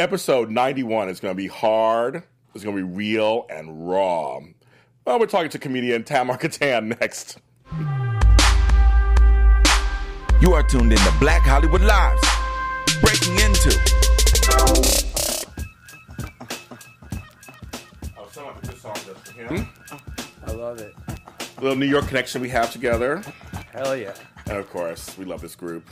episode 91 is going to be hard, it's going to be real and raw. Well, we're talking to comedian Tamer Kattan next. You are tuned in to Black Hollywood Lives. Breaking into. Oh, someone put this song just for him. Hmm? I love it. Little New York connection we have together. Hell yeah. And of course, we love this group.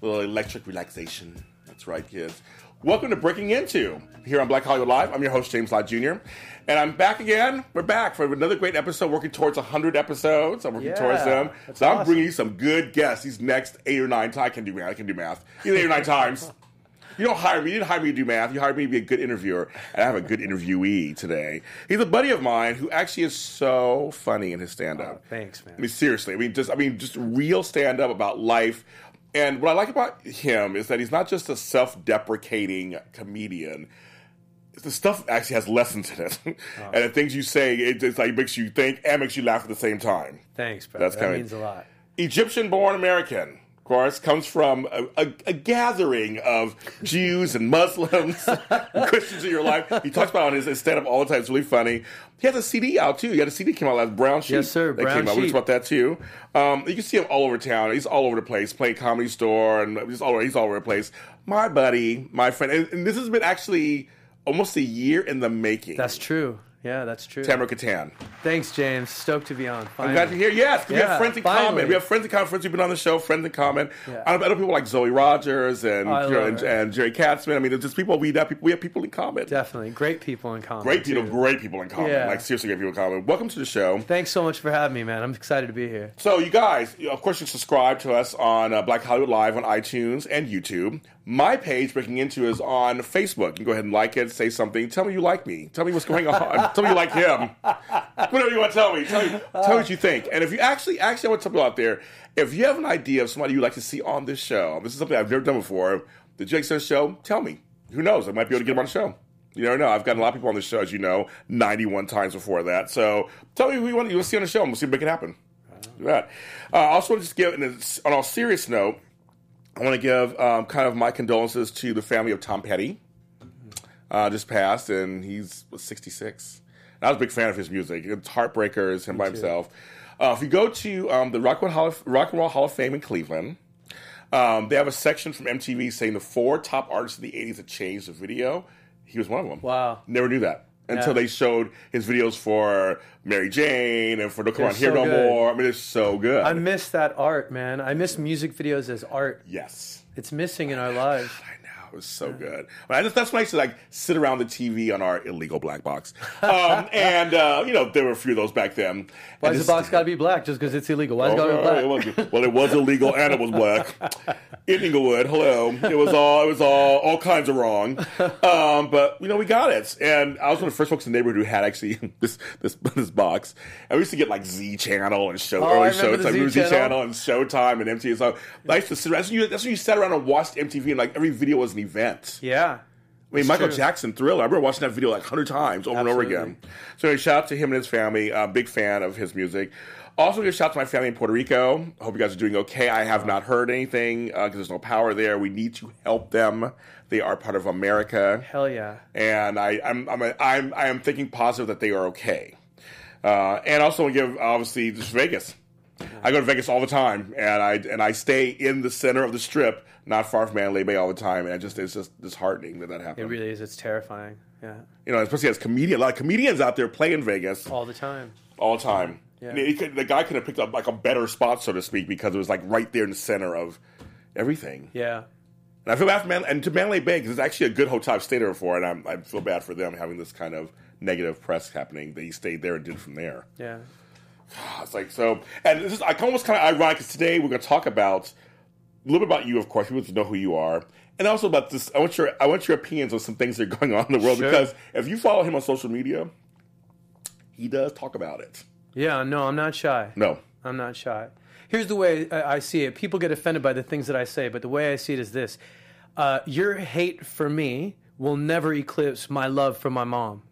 little electric relaxation. That's right, kids. Welcome to Breaking Into here on Black Hollywood Live. I'm your host, James Lott Jr. And I'm back again. We're back for another great episode, working towards 100 episodes. I'm working Yeah, towards them. So I'm bringing you some good guests these next eight or nine times. I can do math. I can do math. Either eight or nine times. You don't hire me. You didn't hire me to do math. You hired me to be a good interviewer. And I have a good interviewee today. He's a buddy of mine who actually is so funny in his stand-up. Oh, thanks, man. I mean, seriously. I mean, just I mean, just real stand up about life. And what I like about him is that he's not just a self-deprecating comedian. The stuff actually has lessons in it, and the things you say, it just like makes you think and makes you laugh at the same time. Thanks, bro. That's that kinda- means a lot. Egyptian-born American, of course, comes from a, a, a gathering of Jews and Muslims, and Christians in your life. He talks about it on his, his stand-up all the time. It's really funny. He has a CD out too. He had a CD came out last Brown Sheep. Yes, sir, That Brown came out. We Sheep. talked about that too. Um, you can see him all over town. He's all over the place, playing comedy store, and just all over, he's all over the place. My buddy, my friend, and, and this has been actually almost a year in the making. That's true. Yeah, that's true. Tamara Kattan. Thanks, James. Stoked to be on. I'm glad to hear. Yes, we have friends in finally. common. We have friends in common. Friends who've been on the show. Friends in common. Yeah. I know, people like Zoe Rogers and Oh, I you know, love and, and Jerry Katzman. I mean, there's just people we have. People, we have people in common. Definitely. Great people in common. Great people, too. great people in common. Yeah. Like seriously, great people in common. Welcome to the show. Thanks so much for having me, man. I'm excited to be here. So, you guys, of course, you subscribe to us on uh, Black Hollywood Live on iTunes and YouTube. My page, Breaking Into, is on Facebook. You can go ahead and like it, say something. Tell me you like me. Tell me what's going on. tell me you like him. Whatever you want to tell me. Tell me, tell me what you think. And if you actually, actually, I want to tell people out there, if you have an idea of somebody you'd like to see on this show, this is something I've never done before, the Jake Says Show, tell me. Who knows? I might be able to get him on the show. You never know. I've gotten a lot of people on the show, as you know, 91 times before that. So tell me who you want, you want to see on the show, and we'll see if we can make it happen. Do that. Uh, I also want to just give, in a- on a serious note, I want to give um, kind of my condolences to the family of Tom Petty. Uh, just passed, and he's was 66. And I was a big fan of his music. It's Heartbreakers, him by himself. Uh, if you go to um, the Rock and, Roll Hall of, Rock and Roll Hall of Fame in Cleveland, um, they have a section from MTV saying the four top artists of the 80s that changed the video. He was one of them. Wow. Never knew that until Yeah. they showed his videos for Mary Jane and for Don't Come On Here No good. More. I mean, it's so good. I miss that art, man. I miss music videos as art. yes. It's missing in our lives. It was so good. I just, that's when I used to like sit around the TV on our illegal black box, um, and uh, you know there were a few of those back then. Why does the box got to be black just because it's illegal? Why is it got to be Oh, black? well, it was illegal and it was black. In Inglewood, hello. It was all it was all all kinds of wrong. Um, but you know we got it, and I was one of the first folks in the neighborhood who had actually this this this box. And we used to get like Z Channel and show Oh, I early remember the Showtime, Z Z Channel. Channel and Showtime and MTV. So I used to sit. That's when you, that's when you sat around and watched MTV, and like every video was an event. Yeah. I mean, Michael true. Jackson Thriller. I remember watching that video like hundred times over and over again. So, shout out to him and his family. Uh, big fan of his music. Also, give a shout out to my family in Puerto Rico. I hope you guys are doing okay. I have not heard anything because there's no power there. We need to help them. They are part of America, Hell yeah. and I, I'm, I'm, I'm, I am thinking positive that they are okay. Uh, and also, give obviously just Vegas. I go to Vegas all the time, and I and I stay in the center of the strip, not far from Mandalay Bay all the time, and it just it's just disheartening that that happened. It really is. It's terrifying. Yeah. you know, especially as comedian, a lot of comedians out there play in Vegas All the time. all the time. Yeah. Could, the guy could have picked up like a better spot, so to speak, because it was like right there in the center of everything. Yeah. And I feel bad for Man and to Mandalay Bay because it's actually a good hotel I've stayed there before, and I'm, I feel bad for them having this kind of negative press happening. They stayed there and did from there. Yeah. It's like so, and this is like almost kind of ironic because today we're going to talk about a little bit about you, of course, people to know who you are, and also about this. I want your I want your opinions on some things that are going on in the world Sure. because if you follow him on social media, he does talk about it. Yeah. No, I'm not shy. No, I'm not shy. Here's the way I I see it. People get offended by the things that I say, but the way I see it is this: uh, your hate for me will never eclipse my love for my mom.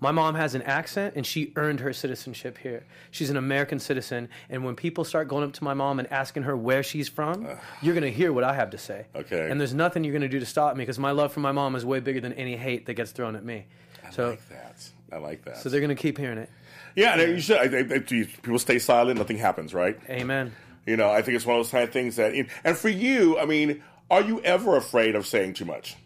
My mom has an accent and she earned her citizenship here. She's an American citizen. And when people start going up to my mom and asking her where she's from, you're going to hear what I have to say. Okay. And there's nothing you're going to do to stop me because my love for my mom is way bigger than any hate that gets thrown at me. I so, like that. I like that. so they're going to keep hearing it. yeah, and you should. I, I, I- people stay silent, nothing happens, right? Amen. You know, I think it's one of those kind of things that, and for you, I mean, are you ever afraid of saying too much?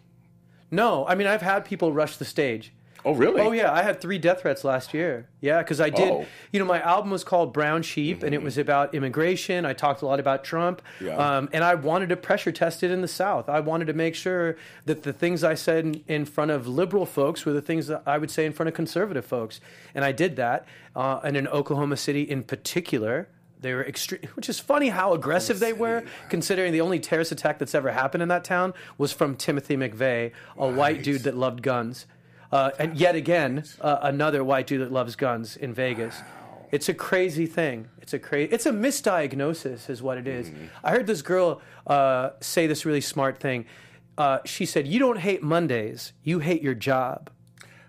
No, I mean, I've had people rush the stage. Oh, really? Oh yeah, I had three death threats last year. Yeah, because I did. Oh. You know, my album was called Brown Sheep, and it was about immigration. I talked a lot about Trump, Yeah. um, and I wanted to pressure test it in the South. I wanted to make sure that the things I said in, in front of liberal folks were the things that I would say in front of conservative folks, and I did that. Uh, and in Oklahoma City, in particular. They were extreme, which is funny how aggressive they were, considering the only terrorist attack that's ever happened in that town was from Timothy McVeigh, a white dude that loved guns. Uh, and yet again, uh, another white dude that loves guns in Vegas. It's a crazy thing. It's a crazy. It's a misdiagnosis, is what it is. I heard this girl uh, say this really smart thing. Uh, she said, "You don't hate Mondays. You hate your job."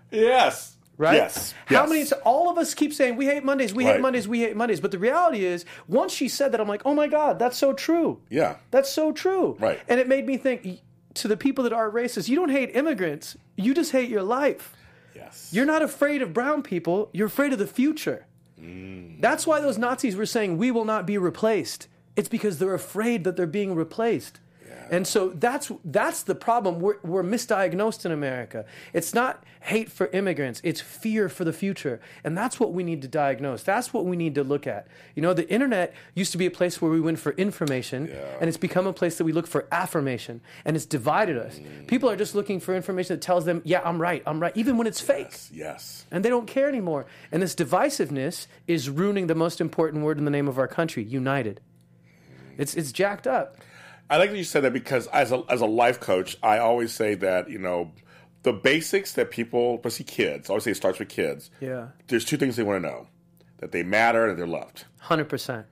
Yes. Right? Yes. How yes. many? All of us keep saying we hate Mondays. We hate Mondays. We hate Mondays. But the reality is, once she said that, I'm like, oh my god, that's so true. Yeah. That's so true. Right. And it made me think to the people that are racist, you don't hate immigrants. You just hate your life. Yes. You're not afraid of brown people. You're afraid of the future. Mm. That's why those Nazis were saying we will not be replaced. It's because they're afraid that they're being replaced. And so that's that's the problem. We're, we're misdiagnosed in America. It's not hate for immigrants. It's fear for the future, and that's what we need to diagnose. That's what we need to look at. You know, the internet used to be a place where we went for information, and it's become a place that we look for affirmation, and it's divided us. Mm. People are just looking for information that tells them, "Yeah, I'm right. I'm right," even when it's fake Yes. and they don't care anymore. And this divisiveness is ruining the most important word in the name of our country, united. It's it's jacked up. I like that you said that because as a as a life coach, I always say that you know the basics that people, especially kids, I always say it starts with kids. Yeah. There's two things they want to know: that they matter and they're loved. 100%.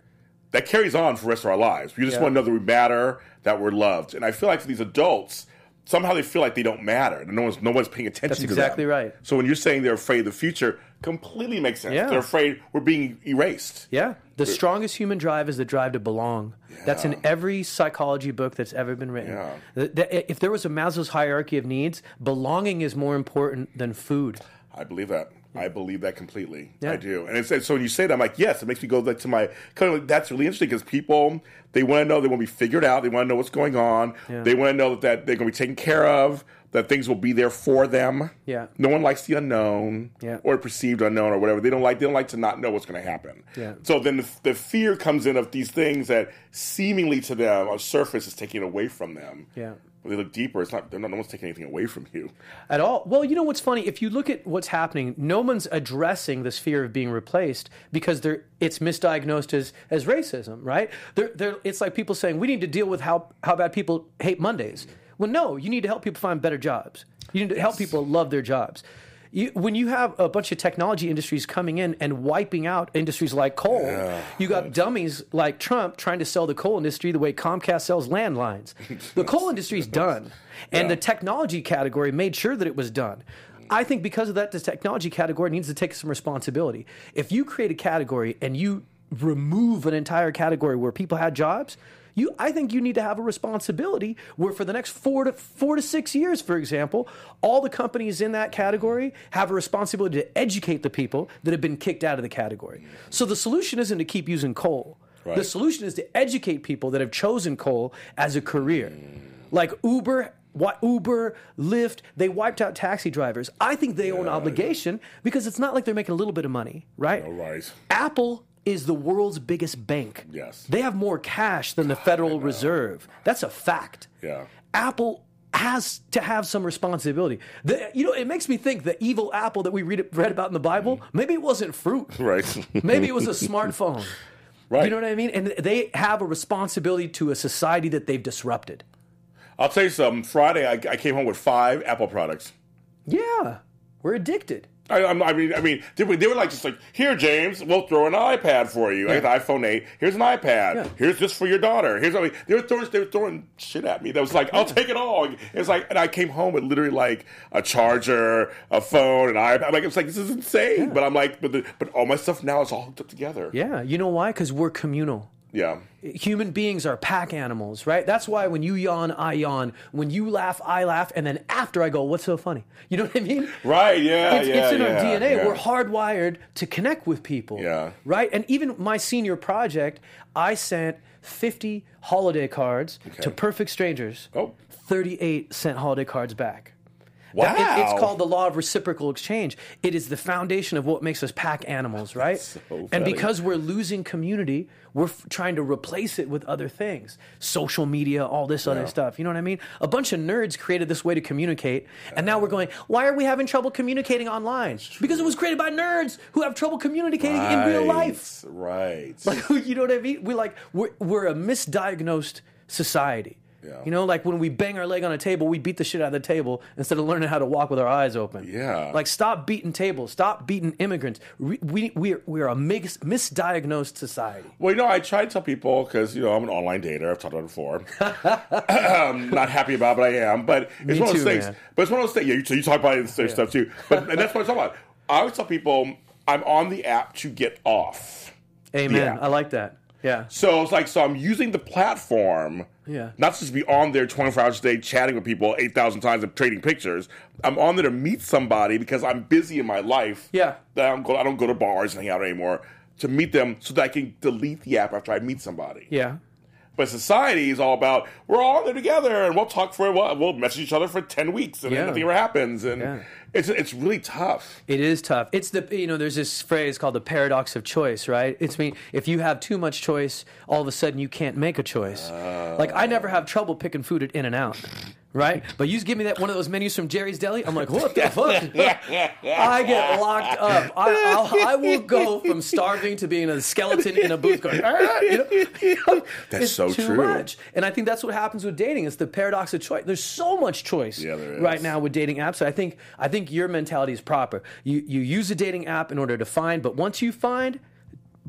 That carries on for the rest of our lives. We just Yeah. want to know that we matter, that we're loved. And I feel like for these adults, somehow they feel like they don't matter, no one's no one's paying attention. That's exactly them. right. So when you're saying they're afraid of the future, completely makes sense. Yeah. They're afraid we're being erased. Yeah. The strongest human drive is the drive to belong. That's in every psychology book that's ever been written. Yeah. The- the- if there was a Maslow's hierarchy of needs, belonging is more important than food. I believe that. I believe that completely. Yeah. I do. And it's, and so when you say that, I'm like, yes, it makes me go like, to my kind of like, that's really interesting because people they want to know they want to be figured out. They want to know what's going on. They want to know that they're going to be taken care of. That things will be there for them. Yeah. No one likes the unknown. Yeah. Or perceived unknown or whatever. They don't like. They don't like to not know what's going to happen. Yeah. So then the, the fear comes in of these things that seemingly to them on surface is taking away from them. Yeah. When they look deeper, it's not. They're not. No one's taking anything away from you. at all. Well, you know what's funny? If you look at what's happening, no one's addressing this fear of being replaced because they're, it's misdiagnosed as, as racism, right? They're, they're, it's like people saying we need to deal with how, how bad people hate Mondays. Well, no, you need to help people find better jobs. You need to help people love their jobs. You, when you have a bunch of technology industries coming in and wiping out industries like coal, you got dummies like Trump trying to sell the coal industry the way Comcast sells landlines. The coal industry's done, and the technology category made sure that it was done. I think because of that, the technology category needs to take some responsibility. If you create a category and you remove an entire category where people had jobs, you, I think you need to have a responsibility where for the next four to four to six years, for example, all the companies in that category have a responsibility to educate the people that have been kicked out of the category. So the solution isn't to keep using coal. The solution is to educate people that have chosen coal as a career. Like Uber, what Uber, Lyft, they wiped out taxi drivers. I think they owe an obligation because it's not like they're making a little bit of money, right? All right. Apple is the world's biggest bank. Yes. They have more cash than the Federal Reserve. That's a fact. Yeah. Apple has to have some responsibility. The, you know, it makes me think the evil apple that we read, read about in the Bible, mm-hmm. maybe it wasn't fruit. Right. Maybe it was a smartphone. right. You know what I mean? And they have a responsibility to a society that they've disrupted. I'll tell you something. Friday, I, I came home with five Apple products. Yeah, we're addicted. I, I'm- I mean, I mean, they were, they were like just like, here, James, we'll throw an iPad for you. I got the iPhone 8. Here's an iPad. Yeah. Here's this for your daughter. Here's I mean, they were throwing they were throwing shit at me. That was like, I'll take it all. It's like, and I came home with literally like a charger, a phone, an iPad. I'm like, it's like this is insane. But I'm like, but the, but all my stuff now is all hooked up together. Yeah, you know why? Because we're communal. Yeah. Human beings are pack animals, right? That's why when you yawn, I yawn. When you laugh, I laugh. And then after I go, what's so funny? You know what I mean? Right. Yeah. It's, yeah. it's in yeah, our DNA. yeah. We're hardwired to connect with people. Yeah. Right? And even my senior project, I sent 50 holiday cards to perfect strangers. Oh. 38 sent holiday cards back. Wow. That- it- it's called the law of reciprocal exchange. It is the foundation of what makes us pack animals, right? so and because we're losing community, we're f- trying to replace it with other things social media, all this other stuff. You know what I mean? A bunch of nerds created this way to communicate, and now we're going, why are we having trouble communicating online? Because it was created by nerds who have trouble communicating in real life. Right. Like, you know what I mean? We're like, we're, we're a misdiagnosed society. Yeah. You know, like when we bang our leg on a table, we beat the shit out of the table instead of learning how to walk with our eyes open. Yeah. Like, stop beating tables. Stop beating immigrants. We, we, we're, we're a mis- misdiagnosed society. Well, you know, I try to tell people because you know I'm an online dater. I've talked about it before. I'm um, not happy about, it, but I am. But it's Me one of those too, things. man. But it's one of those things. Yeah, you, so you talk about it and stuff too. But and that's what I'm talking about. I always tell people I'm on the app to get off. Amen. I like that. Yeah. So it's like, so I'm using the platform, Yeah. not just be on there 24 hours a day chatting with people 8,000 times and trading pictures. I'm on there to meet somebody because I'm busy in my life. Yeah. That I don't go, I don't go to bars and hang out anymore. To meet them so that I can delete the app after I meet somebody. Yeah. But society is all about we're all there together and we'll talk for we'll, we'll message each other for ten weeks and Yeah. nothing ever happens and Yeah. it's it's really tough. It is tough. It's the you know there's this phrase called the paradox of choice, right? It's mean if you have too much choice, all of a sudden you can't make a choice. Uh. like I never have trouble picking food at In and Out, right? But you give me that one of those menus from Jerry's Deli, I'm like, what the fuck? I get locked up. I, I'll, I will go from starving to being a skeleton in a booth going. "Ah," you know? That's It's so true. much. And I think that's what happens with dating. It's the paradox of choice. There's so much choice Yeah, right now with dating apps. I think I think your mentality is proper. You you use a dating app in order to find, but once you find,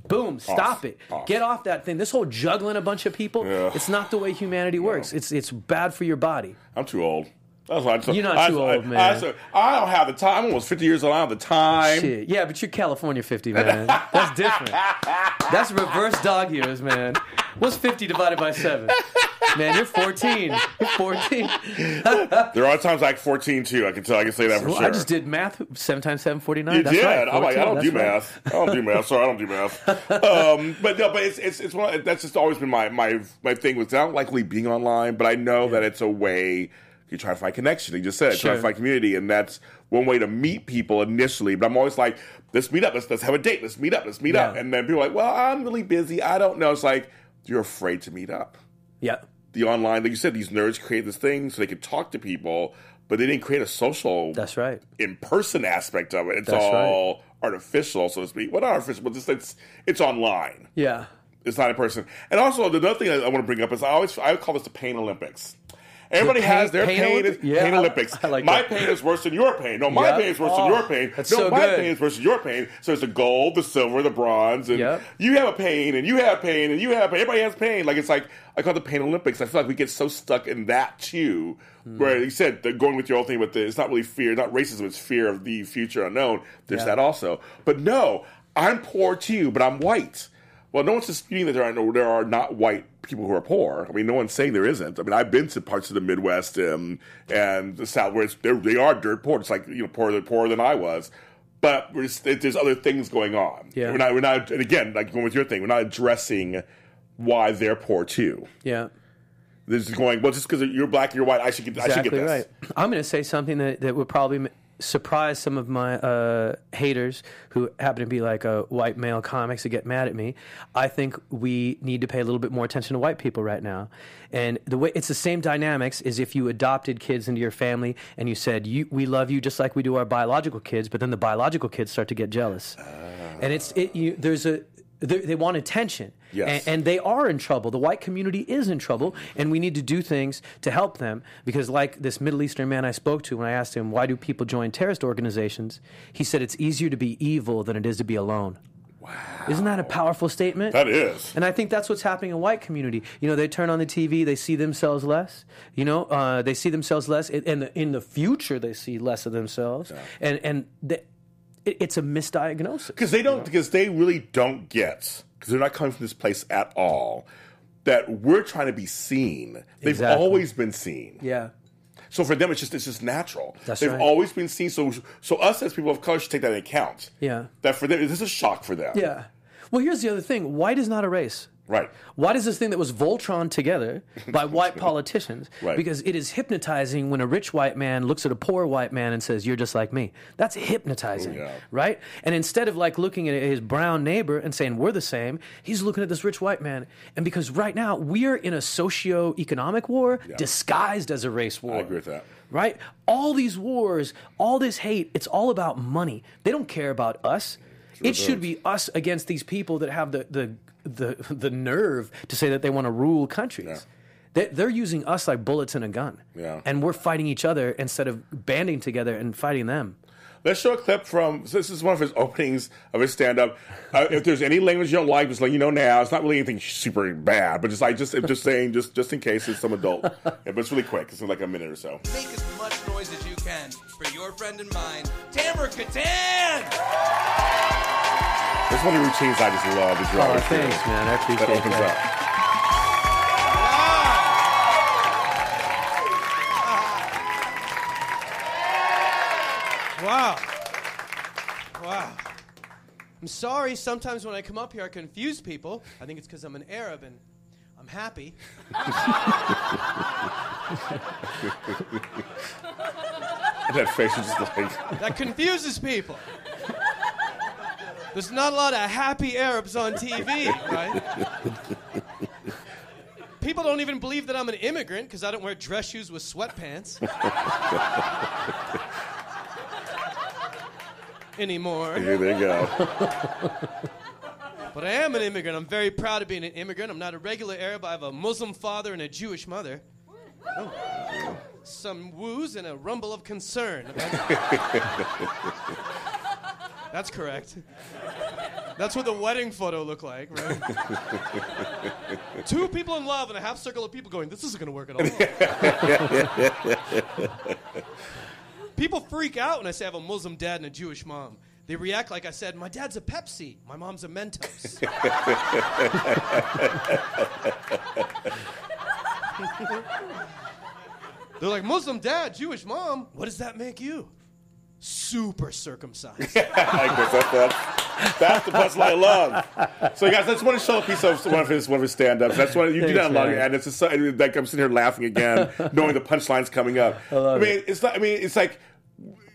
boom, stop it. Off. Get off that thing. This whole juggling a bunch of people, Yeah. it's not the way humanity works. It's it's bad for your body. I'm too old. That's why I just, You're not I, too I- old, man. I, I don't have the time. I'm almost 50 years old. I don't have the time. Shit. Yeah, but you're California 50, man. That's different. That's reverse dog years, man. What's 50 divided by 7? Man, you're 14. You're 14. There are times like 14 too. I can tell. I can say that for Well, sure. I just did math. 7 times 7, 49. You That's did. right. I'm like, I don't do right. math. I don't do math. Sorry, I don't do math. Um, but no, but it's it's it's one. That's just always been my my my thing. Was I don't like really being online, but I know that it's a way you try to find connection. You just said it, try to find community, and that's one way to meet people initially. But I'm always like, let's meet up. Let's let's have a date. Let's meet up. Let's meet up. And then people are like, well, I'm really busy. I don't know. It's like you're afraid to meet up. Yeah. The online, like you said, these nerds create this thing so they can talk to people, but they didn't create a social That's right. in person aspect of it. It's That's all artificial, so to speak. Well, artificial, but just it's it's online. Yeah. It's not in person. And also, the other thing I, I want to bring up is I always I call this the pain Olympics. Everybody pain- has their pain pain, is, Yeah, pain Olympics. I like my that. pain is worse than your pain. No, my Yeah. pain is worse Oh, than your pain. that's no, so my good. pain is versus your pain. So it's the gold, the silver, the bronze, and Yep. you have a pain, and you have pain, and you have pain. Everybody has pain. Like it's like I call it the pain Olympics. I feel like we get so stuck in that too. Hmm. Where you said the, going with your old thing, but the, it's not really fear, not racism. It's fear of the future unknown. There's Yeah. that also. But no, I'm poor too, but I'm white. Well, no one's disputing that there are no, there are not white people who are poor. I mean, no one's saying there isn't. I mean, I've been to parts of the Midwest and and the South where it's, they're, dirt poor. It's like you know poorer than poorer than I was. But we're just, there's other things going on. Yeah. We're not. We're not. And again, like going with your thing, we're not addressing why they're poor too. Yeah. This is going well just because you're black, and you're white. I should get. I should get Exactly this. right. I'm going to say something that, that would probably surprise some of my uh, haters who happen to be like uh, white male comics that get mad at me. I think we need to pay a little bit more attention to white people right now. And the way it's the same dynamics as if you adopted kids into your family and you said, you, "We love you just like we do our biological kids," but then the biological kids start to get jealous. And it's it, you, there's a they they want attention. Yes. And, and they are in trouble. The white community is in trouble, and we need to do things to help them. Because, like this Middle Eastern man I spoke to, when I asked him why do people join terrorist organizations, he said it's easier to be evil than it is to be alone. Wow. Isn't that a powerful statement? That is. And I think that's what's happening in white community. You know, they turn on the TV, they see themselves less. You know, uh, they see themselves less, and in the, in the future, they see less of themselves. And and the, it, it's a misdiagnosis. because they don't because they really don't get because they're not coming from this place at all that we're trying to be seen they've Exactly. always been seen Yeah. so for them it's just it's just natural That's they've right. always been seen so so us as people of color should take that into account Yeah. that for them this is a shock for them Yeah. Well, here's the other thing white is not a race. Right White is this thing that was Voltron together by white politicians Right. because it is hypnotizing when a rich white man looks at a poor white man and says, You're just like me. That's hypnotizing, Oh, yeah. right? And instead of like looking at his brown neighbor and saying, We're the same, he's looking at this rich white man. And because right now we're in a socio-economic war disguised as a race war i agree with that right? All these wars, all this hate, it's all about money. They don't care about us. it should be us against these people that have the the the, the nerve to say that they want to rule countries. They, they're using us like bullets in a gun. Yeah. And we're fighting each other instead of banding together and fighting them. Let's show a clip from. So this is one of his openings of his stand-up. Uh, if there's any language you don't like, just let you know now. It's not really anything super bad, but just like just just saying, just just in case it's some adult. Yeah, but it's really quick. It's like a minute or so. Make as much noise as you can for your friend and mine, Tamara Kattan! There's one of the routines I just love. Is Oh, thanks, man. I appreciate That opens that. up. Wow. Wow. I'm sorry sometimes when I come up here I confuse people. I think it's because I'm an Arab and I'm happy. That face is just like. That confuses people. There's not a lot of happy Arabs on TV, right? People don't even believe that I'm an immigrant because I don't wear dress shoes with sweatpants. Anymore. Here they go. But I am an immigrant. I'm very proud of being an immigrant. I'm not a regular Arab. I have a Muslim father and a Jewish mother. Oh. Some woos and a rumble of concern. That's correct. That's what the wedding photo looked like, right? Two people in love and a half circle of people going, this isn't going to work at all. people freak out when I say I have a Muslim dad and a Jewish mom. They react like I said, my dad's a Pepsi, my mom's a Mentos. They're like, Muslim dad, Jewish mom. What does that make you? Super circumcised. I guess that's, that's, that's the punchline I love. So, guys, I just want to show a piece of one of his one of his stand-ups. That's what you do that a lot, man. and it's just, like I'm sitting here laughing again, knowing the punchline's coming up. I, love mean, it's not. I mean, it's like.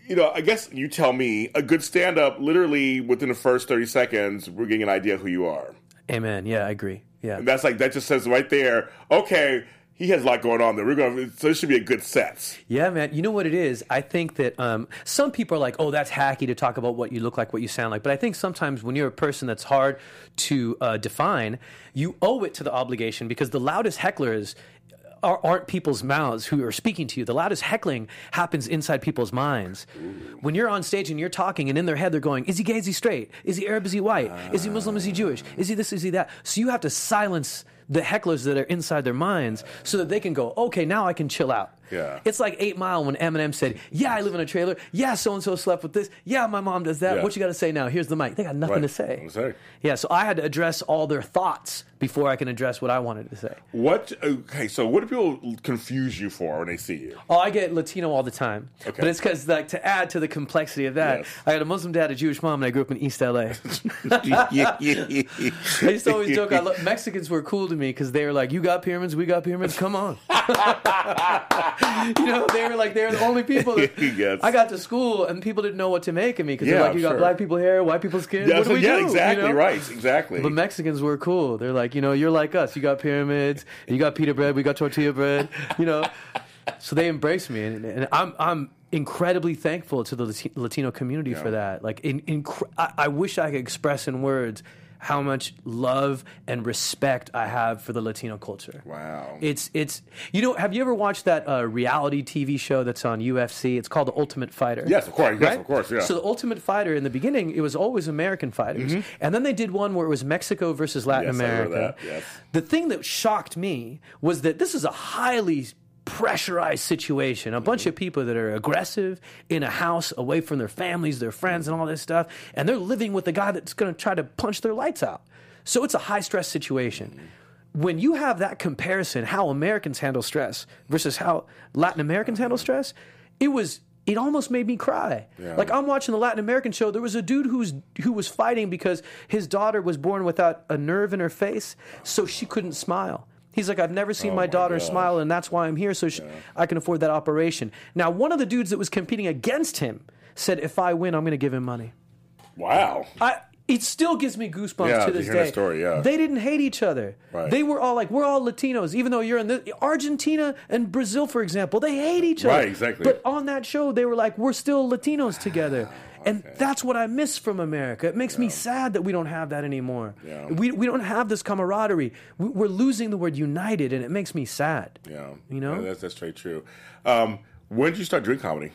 You know, I guess you tell me a good stand-up. Literally within the first thirty seconds, we're getting an idea who you are. Amen. Yeah, I agree. Yeah. And that's like that just says right there. Okay, he has a lot going on there. We're going. So this should be a good set. Yeah, man. You know what it is? I think that um, some people are like, oh, that's hacky to talk about what you look like, what you sound like. But I think sometimes when you're a person that's hard to uh, define, you owe it to the obligation because the loudest hecklers are, aren't people's mouths who are speaking to you. The loudest heckling happens inside people's minds. When you're on stage and you're talking, and in their head they're going, "Is he gay? Is he straight? Is he Arab? Is he white? Is he Muslim? Is he Jewish? Is he this? Is he that?" So you have to silence the hecklers that are inside their minds so that they can go, "Okay, now I can chill out." Yeah. It's like Eight Mile when Eminem said, "Yeah, I live in a trailer. Yeah, so and so slept with this. Yeah, my mom does that. Yeah. What you got to say now? Here's the mic. They got nothing Right. to say. Say. Yeah, so I had to address all their thoughts before I can address what I wanted to say. What? Okay, so what do people confuse you for when they see you? Oh, I get Latino all the time, Okay. but it's because like to add to the complexity of that, Yes. I had a Muslim dad, a Jewish mom, and I grew up in East LA. I used to always joke, I lo- Mexicans were cool to me because they were like, "You got pyramids, we got pyramids. Come on." you know, they were like, they're the only people. That, Yes. I got to school and people didn't know what to make of me because Yeah, they're like, "You got sure. black people hair, white people skin. Yeah, what so- do we yeah, do?" You exactly know? right, exactly. But Mexicans were cool. They're like, you know, you're like us. You got pyramids, you got pita bread, we got tortilla bread, you know. So they embraced me, and, and I'm I'm incredibly thankful to the Latino community for that. Like, in, in I, I wish I could express in words how much love and respect I have for the Latino culture. Wow. It's it's you know have you ever watched that uh, reality TV show that's on UFC? It's called The Ultimate Fighter. Yes, of course. Yes, of course. Yeah. So the Ultimate Fighter in the beginning it was always American fighters, and then they did one where it was Mexico versus Latin Mm-hmm. Yes, America. that, yes. The thing that shocked me was that this is a highly pressurized situation. A bunch of people that are aggressive in a house away from their families, their friends, and all this stuff, and they're living with a guy that's going to try to punch their lights out. So it's a high stress situation. When you have that comparison, how Americans handle stress versus how Latin Americans handle stress, it was it almost made me cry. Like I'm watching the Latin American show. There was a dude who's who was fighting because his daughter was born without a nerve in her face, so she couldn't smile. He's like, I've never seen oh my, daughter gosh. smile, and that's why I'm here, so she, I can afford that operation. Now, one of the dudes that was competing against him said, "If I win, I'm going to give him money." wow. I, it still gives me goosebumps Yeah, to this day. story, yeah. They didn't hate each other. Right. They were all like, we're all Latinos, even though you're in the Argentina and Brazil, for example, they hate each other. Right, exactly. But on that show, they were like, we're still Latinos together. And that's what I miss from America. It makes me sad that we don't have that anymore. Yeah. We, we don't have this camaraderie. We, we're losing the word united, and it makes me sad. Yeah. You know? Yeah, that's that's very true. Um, when did you start doing comedy?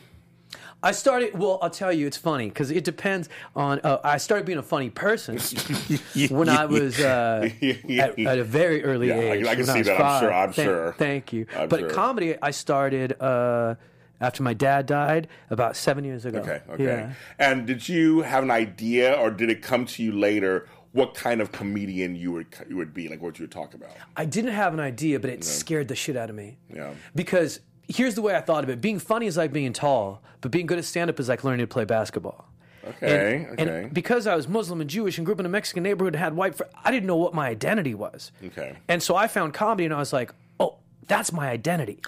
I started. Well, I'll tell you, it's funny because it depends on. Uh, I started being a funny person when I was uh, at, at a very early Yeah, age. I can see was that, I'm sure, I'm Thank- sure. Thank you. I'm but sure. comedy, I started uh, after my dad died about seven years ago. Okay. Okay. Yeah. And did you have an idea, or did it come to you later? What kind of comedian you would you would be, like what you would talk about? I didn't have an idea, but it scared the shit out of me. Yeah. Because here's the way I thought of it: being funny is like being tall, but being good at stand up is like learning to play basketball. Okay. And, okay. and because I was Muslim and Jewish and grew up in a Mexican neighborhood and had white, fr- I didn't know what my identity was. Okay. And so I found comedy and I was like, oh, that's my identity.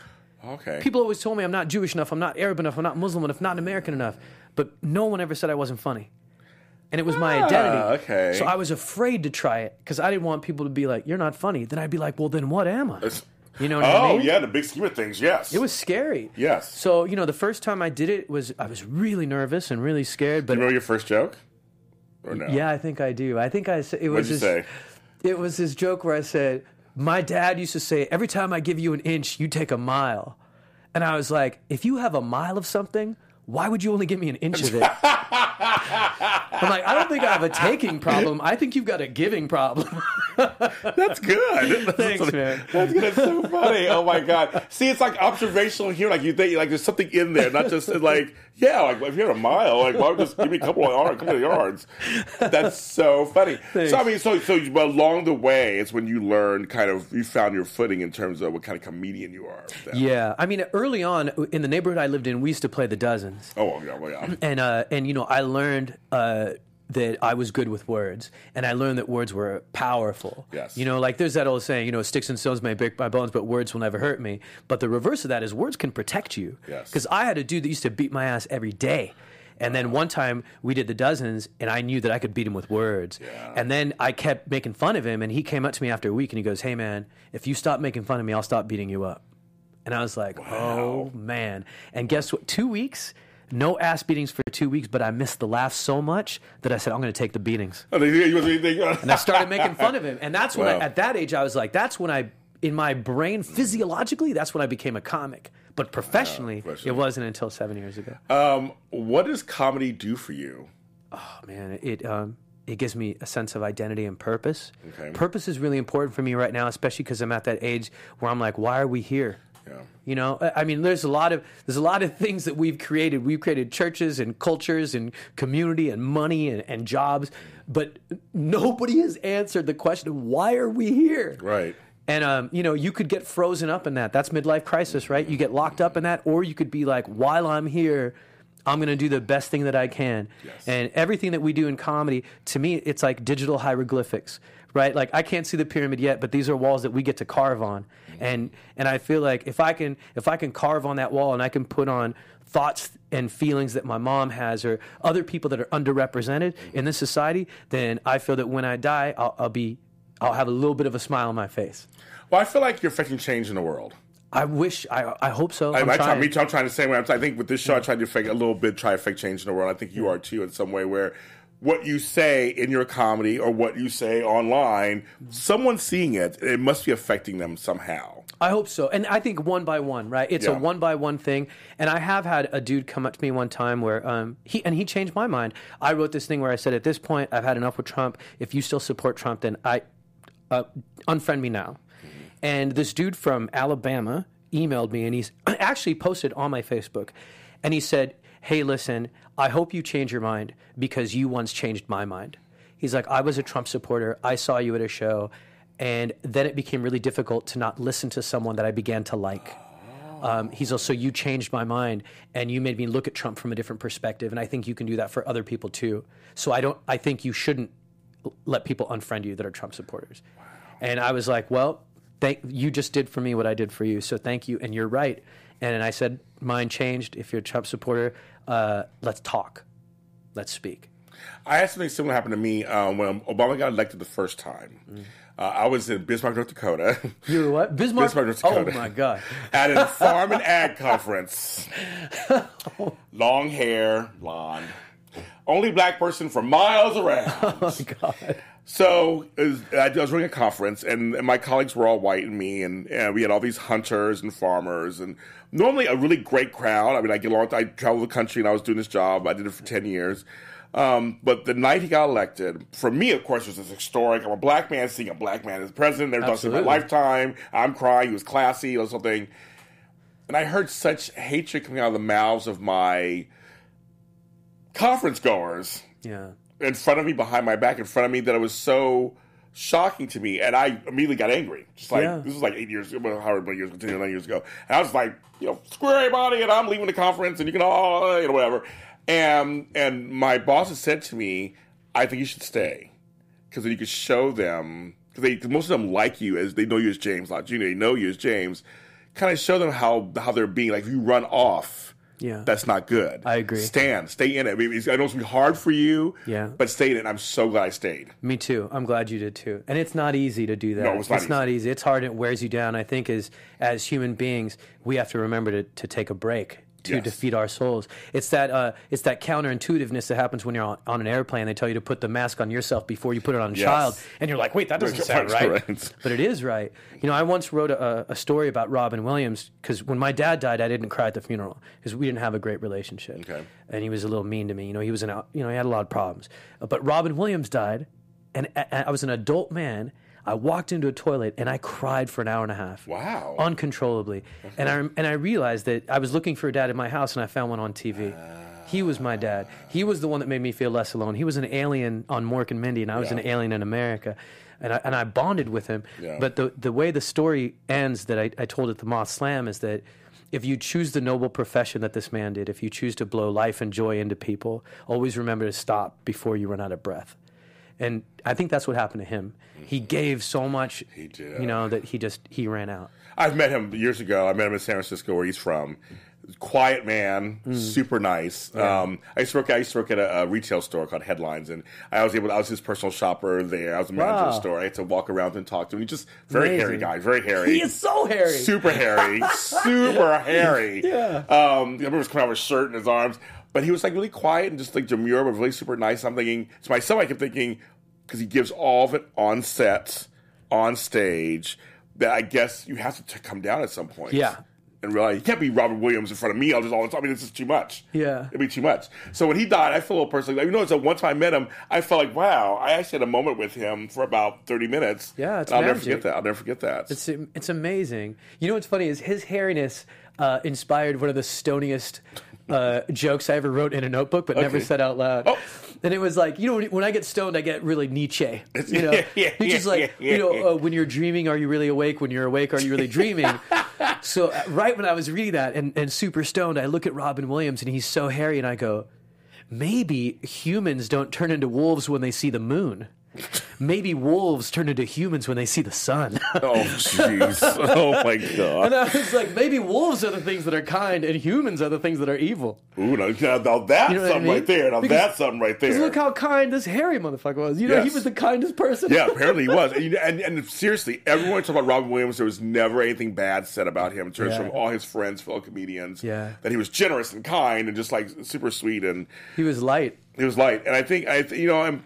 Okay. People always told me I'm not Jewish enough, I'm not Arab enough, I'm not Muslim enough, not American enough. But no one ever said I wasn't funny. And it was my Ah, identity. okay. So I was afraid to try it because I didn't want people to be like, you're not funny. Then I'd be like, well, then what am I? You know what oh I mean? yeah, the big scheme of things. Yes. It was scary. Yes. So, you know, the first time I did it was, I was really nervous and really scared. But You remember your first joke? Or no? Yeah, I think I do. I think I said it was What'd you this, say? It was this joke where I said, "My dad used to say, every time I give you an inch, you take a mile," and I was like, "If you have a mile of something, why would you only give me an inch of it?" I'm like, I don't think I have a taking problem. I think you've got a giving problem. That's good. Thanks, man. That's good. It's so funny. Oh my god. See, it's like observational here. Like you think, like there's something in there, not just like yeah. Like if you're a mile, like why would just give me a couple of yards, couple of yards? That's so funny. So I mean, so so but along the way, it's when you learned kind of you found your footing in terms of what kind of comedian you are. yeah, I mean, early on in the neighborhood I lived in, we used to play the dozens. Oh yeah. Well, yeah. and uh, and you know I learned uh, that I was good with words, and I learned that words were powerful. Yes. You know, like there's that old saying, you know, sticks and stones may break my bones, but words will never hurt me. But the reverse of that is words can protect you. Yes. Because I had a dude that used to beat my ass every day. And then one time we did the dozens, and I knew that I could beat him with words. Yeah. And then I kept making fun of him, and he came up to me after a week and he goes, "Hey man, if you stop making fun of me, I'll stop beating you up." And I was like, "Oh man!" And guess what? Two weeks, no ass beatings for two weeks, but I missed the laughs so much that I said, "I'm going to take the beatings." Oh, they- And I started making fun of him. And that's when, Wow. I, at that age, I was like, "That's when I, in my brain, physiologically, that's when I became a comic." But professionally, it professionally. wasn't until seven years ago. Um, what does comedy do for you? Oh man, it um, it gives me a sense of identity and purpose. Okay. Purpose is really important for me right now, especially because I'm at that age where I'm like, why are we here? Yeah. You know, I- mean, there's a lot of there's a lot of things that we've created. We've created churches and cultures and community and money and, and jobs, but nobody has answered the question of why are we here? Right. And um, you know, you could get frozen up in that. That's midlife crisis, right? You get locked up in that, or you could be like, while I'm here, I'm going to do the best thing that I can. And everything that we do in comedy, to me, it's like digital hieroglyphics, right? Like I can't see the pyramid yet, but these are walls that we get to carve on. Mm-hmm. And and I feel like if I can if I can carve on that wall and I can put on thoughts and feelings that my mom has or other people that are underrepresented mm-hmm. in this society, then I feel that when I die, I'll, I'll be I'll have a little bit of a smile on my face. Well, I feel like you're affecting change in the world. I wish. I I hope so. I, I'm I try, trying. me too, I'm trying the same way. I'm, I think with this show, I tried to affect a little bit, try to affect change in the world. I think you are too, in some way, where what you say in your comedy or what you say online, someone seeing it, it must be affecting them somehow. I hope so. And I think one by one, right? It's a one by one thing. And I have had a dude come up to me one time where um, he and he changed my mind. I wrote this thing where I said, at this point, I've had enough with Trump. If you still support Trump, then I uh, unfriend me now. And this dude from Alabama emailed me and he's actually posted on my Facebook. And he said, Hey, listen, I hope you change your mind because you once changed my mind. He's like, I was a Trump supporter. I saw you at a show. And then it became really difficult to not listen to someone that I began to like. Um, he's also, you changed my mind and you made me look at Trump from a different perspective. And I think you can do that for other people too. So I don't, I think you shouldn't let people unfriend you that are Trump supporters. And I was like, well, thank you just did for me what I did for you. So thank you. And you're right. And I said, mine changed. If you're a Trump supporter, uh, let's talk. Let's speak. I had something similar happen to me um, when Obama got elected the first time. Uh, I was in Bismarck, North Dakota. You were what? Bismarck? Bismarck, North oh my God. at a farm and ag conference. Long hair, blonde. Only black person for miles around. Oh my God. So was, I was running a conference, and, and my colleagues were all white and me, and, and we had all these hunters and farmers, and normally a really great crowd. I mean, I get along. I traveled the country, and I was doing this job. I did it for ten years. Um, but the night he got elected, for me, of course, it was historic. I'm a black man seeing a black man as president. They're talking my lifetime. I'm crying. He was classy or something. And I heard such hatred coming out of the mouths of my conference goers Yeah. In front of me, behind my back, in front of me, that it was so shocking to me, and I immediately got angry. Just like Yeah. this was like eight years, well, however many years, ten, nine years ago, and I was like, you know, screw everybody, and I'm leaving the conference, and you can all, uh, you know, whatever. And and my boss has said to me, I think you should stay because then you could show them because they 'cause most of them like you as they know you as James Lott Jr. They know you as James. Kind of show them how how they're being. Like if you run off, Yeah. that's not good. I agree. Stand, stay in it. I, mean, I know it's gonna be hard for you, Yeah. but stay in it. I'm so glad I stayed. Me too. I'm glad you did too. And it's not easy to do that. No, it's not easy. It's hard and it wears you down. I think as as human beings, we have to remember to, to take a break to Yes. defeat our souls. It's that uh, it's that counterintuitiveness that happens when you're on, on an airplane. They tell you to put the mask on yourself before you put it on a Yes. child, and you're like, wait, that doesn't sound right, right. But it is right. You know, I once wrote a, a story about Robin Williams because when my dad died, I didn't cry at the funeral because we didn't have a great relationship. Okay. And he was a little mean to me. You know, he was an you know he had a lot of problems. But Robin Williams died, and I was an adult man. I walked into a toilet and I cried for an hour and a half. Wow. Uncontrollably. And I and I realized that I was looking for a dad in my house and I found one on TV. Ah. He was my dad. He was the one that made me feel less alone. He was an alien on Mork and Mindy, and I was an alien in America. And I, and I bonded with him. Yeah. But the, the way the story ends that I, I told at the Moth Slam is that if you choose the noble profession that this man did, if you choose to blow life and joy into people, always remember to stop before you run out of breath. And I think that's what happened to him. He gave so much, He did. you know, that he just he ran out. I've met him years ago. I met him in San Francisco, where he's from. Quiet man, Mm. super nice. Um, I used to work. I used to work at a, a retail store called Headlines, and I was able. To, I was his personal shopper there. I was the manager of the store. I had to walk around and talk to him. He's just very hairy guy, very hairy. He is so hairy. super hairy, super hairy. Yeah. Um, I remember he was coming out with a shirt in his arms, but he was like really quiet and just like demure, but really super nice. I'm thinking to myself, I kept thinking because he gives all of it on set, on stage, that I guess you have to t- come down at some point. Yeah. And realize you can't be Robert Williams in front of me all just all the time. I mean, this is too much. Yeah. It'd be too much. So when he died, I felt a little personally. Like, you know, it's one time I met him, I felt like, wow, I actually had a moment with him for about 30 minutes. Yeah, it's And I'll never forget that. I'll never forget that. It's it's amazing. You know what's funny is his hairiness uh, inspired one of the stoniest uh, jokes I ever wrote in a notebook, but never said out loud. Oh. And it was like, you know, when, when I get stoned, I get really Nietzsche. You know, Yeah, yeah, He's just yeah, like, yeah, you know, uh, when you're dreaming, are you really awake? When you're awake, are you really dreaming? so uh, right when I was reading that and, and super stoned, I look at Robin Williams and he's so hairy, and I go, maybe humans don't turn into wolves when they see the moon. Maybe wolves turn into humans when they see the sun. Oh, jeez. Oh, my God. and I was like, maybe wolves are the things that are kind, and humans are the things that are evil. Ooh, now, now that's You know what I something mean? right there. Now Because- that's something right there. Look how kind this hairy motherfucker was. You know, he was the kindest person. Yeah, apparently he was. And, and, and seriously, everyone talked about Robin Williams. There was never anything bad said about him in terms Yeah. from all his friends, fellow comedians. Yeah. That he was generous and kind and just like super sweet and He was light. he was light. And I think I, you know, I'm,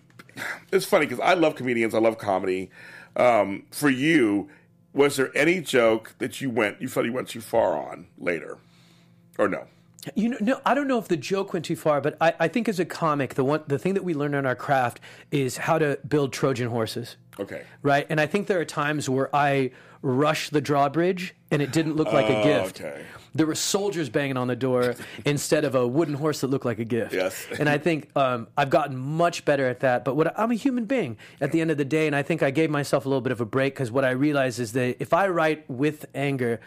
it's funny because I love comedians. I love comedy. Um, for you, was there any joke that you went, you felt you went too far on later, or no? You know, no, I don't know if the joke went too far, but I, I think as a comic, the one, the thing that we learn in our craft is how to build Trojan horses. Okay. Right, and I think there are times where I rushed the drawbridge and it didn't look like a Oh, gift. okay. There were soldiers banging on the door instead of a wooden horse that looked like a gift. Yes. and I think um, I've gotten much better at that. But what I'm a human being at the end of the day, and I think I gave myself a little bit of a break because what I realized is that if I write with anger,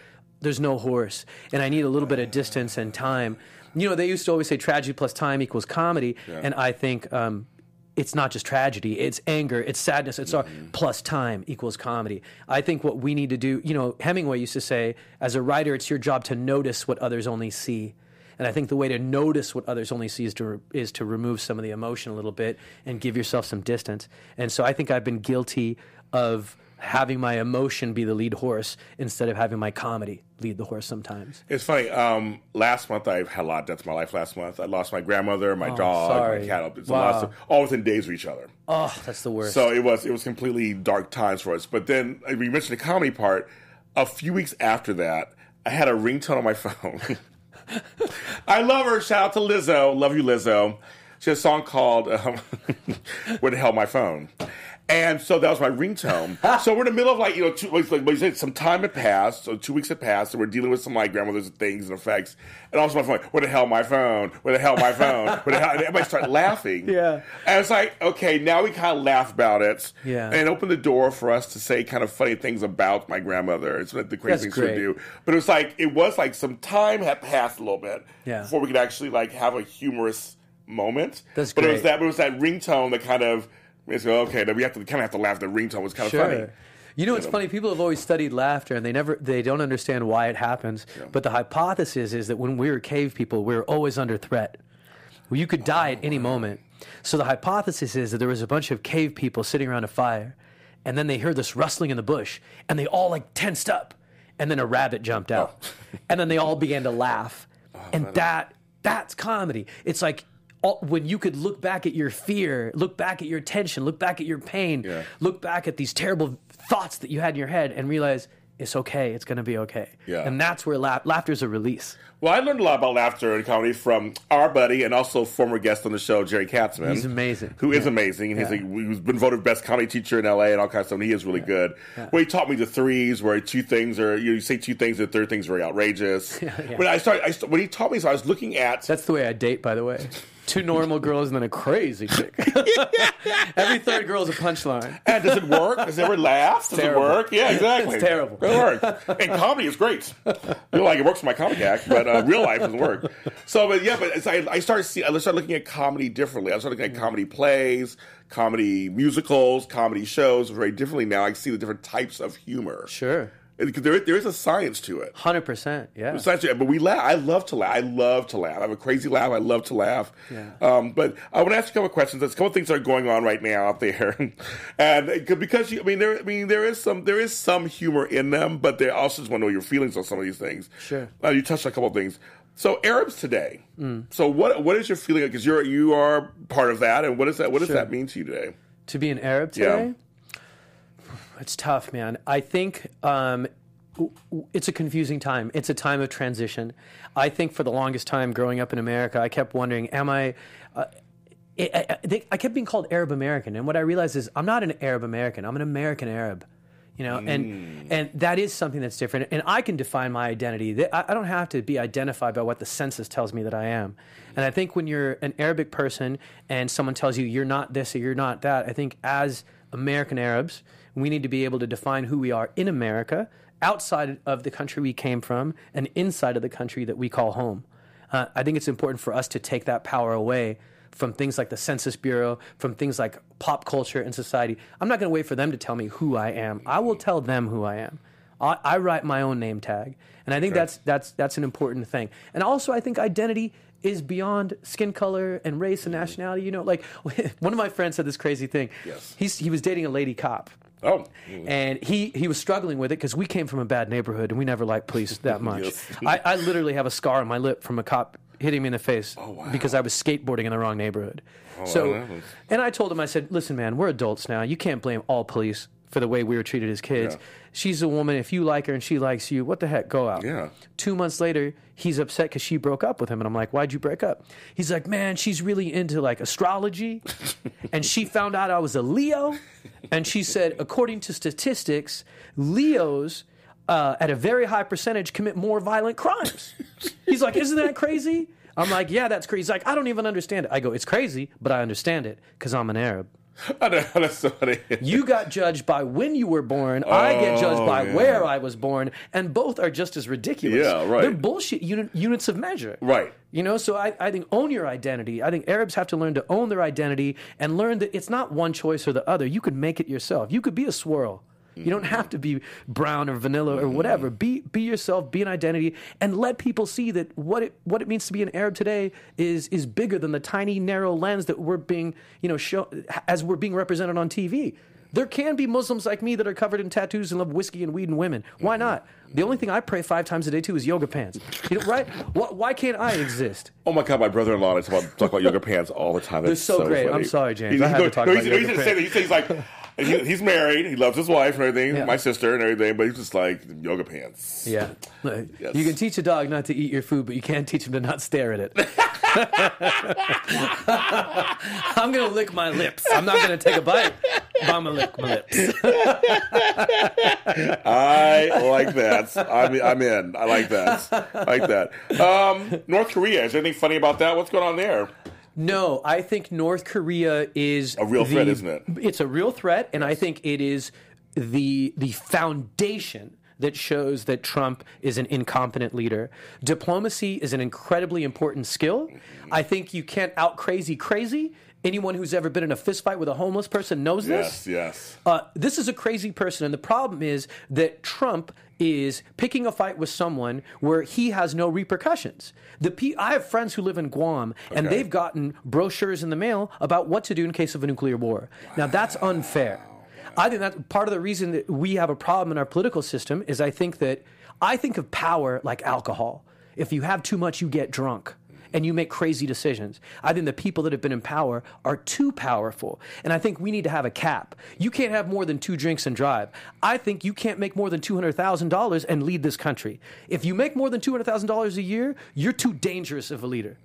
there's no horse, and I need a little bit of distance and time. You know, they used to always say tragedy plus time equals comedy, and I think um, it's not just tragedy it's anger it's sadness it's sorrow plus time equals comedy. I think what we need to do you know hemingway used to say as a writer it's your job to notice what others only see. And i think the way to notice what others only see is to is to remove some of the emotion a little bit and give yourself some distance. And so i think i've been guilty of having my emotion be the lead horse instead of having my comedy lead the horse sometimes It's funny. Um, last month I had a lot of deaths in my life. Last month I lost my grandmother, my dog, Oh, sorry. my cat. It's Wow. of all within days of each other. oh that's the worst So it was it was completely dark times for us. But then uh, we mentioned the comedy part. A few weeks after that, I had a ringtone on my phone. I love her. Shout out to Lizzo. Love you, Lizzo. She has a song called um, "Where the Hell My Phone." And so that was my ringtone. so we're in the middle of like, you know, two, like, like some time had passed. So two weeks had passed, and we're dealing with some like grandmother's things and effects. And also my phone, where the hell my phone? Where the hell my phone? Where the hell? And everybody started laughing. Yeah. And it's like, okay, now we kind of laugh about it. Yeah. And open the door for us to say kind of funny things about my grandmother. It's of the crazy things great. to do. But it was like, it was like some time had passed a little bit Yeah. before we could actually like have a humorous moment. That's but it was great. that, but it was that ringtone that kind of, it's like, okay, then we have to kind of have to laugh. The ringtone was kind of funny. You know, it's funny. People have always studied laughter, and they never they don't understand why it happens. But the hypothesis is that when we were cave people, we were always under threat. Well, you could oh, die at any moment. So the hypothesis is that there was a bunch of cave people sitting around a fire, and then they heard this rustling in the bush, and they all like tensed up, and then a rabbit jumped out, oh. and then they all began to laugh, oh, and that that's comedy. It's like. All- When you could look back at your fear, look back at your tension, look back at your pain, Yeah. look back at these terrible thoughts that you had in your head and realize it's okay, it's going to be okay. Yeah. And that's where la- is a release. Well, I learned a lot about laughter and comedy from our buddy and also former guest on the show, Jerry Katzman. He's amazing. Who is amazing. And he's Yeah. like, he's been voted best comedy teacher in LA and all kinds of stuff. And he is really good. Well, he taught me the threes, where two things are, you, know, you say two things, and the third thing's very outrageous. yeah. When I started, I, st- when he taught me, so I was looking at. That's the way I date, by the way. Two normal girls and then a crazy chick. Every third girl is a punchline. And does it work? Does it ever laugh? Does terrible. it work? Yeah, exactly. It's terrible. It works. And comedy is great. You know, like it works for my comic act, but uh, real life doesn't work. So, but yeah, but it's, I, I started see, I started looking at comedy differently. I started looking at comedy plays, comedy musicals, comedy shows very differently now. I see the different types of humor. Sure. Because there, there is a science to it. 100%. Yeah. Science to it. But we laugh. I love to laugh. I love to laugh. I have a crazy laugh. I love to laugh. Yeah. Um, but I want to ask you a couple of questions. There's a couple of things that are going on right now out there, and because you, I mean, there, I mean, there is some, there is some humor in them, but they also just want to know your feelings on some of these things. Sure. Uh, you touched on a couple of things. So Arabs today. Mm. So what, what is your feeling? Because you're, you are part of that, and what does that, what does Sure. that mean to you today? To be an Arab Yeah. It's tough, man. I think um, it's a confusing time. It's a time of transition. I think for the longest time growing up in America, I kept wondering, am I. Uh, I, I, I I kept being called Arab American, and what I realized is I'm not an Arab American. I'm an American Arab, you know, and and that is something that's different. And I can define my identity. I don't have to be identified by what the census tells me that I am. And I think when you're an Arabic person and someone tells you you're not this or you're not that, I think as American Arabs, we need to be able to define who we are in America, outside of the country we came from, and inside of the country that we call home. Uh, I think it's important for us to take that power away from things like the Census Bureau, from things like pop culture and society. I'm not going to wait for them to tell me who I am. I will tell them who I am. I, I write my own name tag, and I think that's that's that's an important thing. And also, I think identity is beyond skin color and race and nationality. You know, like one of my friends said this crazy thing. Yes. He's, he was dating a lady cop. Oh, And he, he was struggling with it because we came from a bad neighborhood and we never liked police that much. Yes. I, I literally have a scar on my lip from a cop hitting me in the face Oh, wow. because I was skateboarding in the wrong neighborhood. Oh, wow, so, was- and I told him, I said, listen, man, we're adults now. You can't blame all police for the way we were treated as kids. Yeah. She's a woman. If you like her and she likes you, what the heck? Go out. Yeah. Two months later, he's upset because she broke up with him. And I'm like, why'd you break up? He's like, man, she's really into like astrology. and she found out I was a Leo. And she said, according to statistics, Leos uh, at a very high percentage commit more violent crimes. He's like, isn't that crazy? I'm like, yeah, that's crazy. He's like, I don't even understand it. I go, it's crazy, but I understand it because I'm an Arab. I know, that's so funny. You got judged by when you were born. I get oh, judged by yeah. where I was born, and both are just as ridiculous. Yeah, right. They're bullshit uni- units of measure. Right. You know, so I, I think own your identity. I think Arabs have to learn to own their identity and learn that it's not one choice or the other. You could make it yourself. You could be a swirl. You don't have to be brown or vanilla or mm-hmm. whatever. Be be yourself. Be an identity, and let people see that what it what it means to be an Arab today is is bigger than the tiny narrow lens that we're being you know show as we're being represented on TV. There can be Muslims like me that are covered in tattoos and love whiskey and weed and women. Why mm-hmm. not? The only thing I pray five times a day to is yoga pants. You know, right? Why, why can't I exist? Oh my god, my brother-in-law talk about, talk about yoga pants all the time. That's so great. funny. I'm sorry, James. He- I had to talk no, about he's, yoga he's pants. saying that. He he's like, and he, he's married. He loves his wife and everything, Yeah. my sister and everything. But he's just like yoga pants. Yeah. Yes. You can teach a dog not to eat your food, but you can't teach him to not stare at it. I'm going to lick my lips. I'm not going to take a bite, but I'm going to lick my lips. I like that. I'm, I'm in. I like that. I like that. Um, North Korea. Is there anything funny about that? What's going on there? No, I think North Korea is A real the- threat, isn't it? It's a real threat, and I think it is the the foundation that shows that Trump is an incompetent leader. Diplomacy is an incredibly important skill. I think you can't out crazy crazy. Anyone who's ever been in a fistfight with a homeless person knows this. Yes, yes. Uh, this is a crazy person, and the problem is that Trump is picking a fight with someone where he has no repercussions. The P- I have friends who live in Guam, and Okay. they've gotten brochures in the mail about what to do in case of a nuclear war. Now that's unfair. I think that part of the reason that we have a problem in our political system is I think that I think of power like alcohol. If you have too much, you get drunk and you make crazy decisions. I think the people that have been in power are too powerful. And I think we need to have a cap. You can't have more than two drinks and drive. I think you can't make more than $200,000 and lead this country. If you make more than $200,000 a year, you're too dangerous of a leader.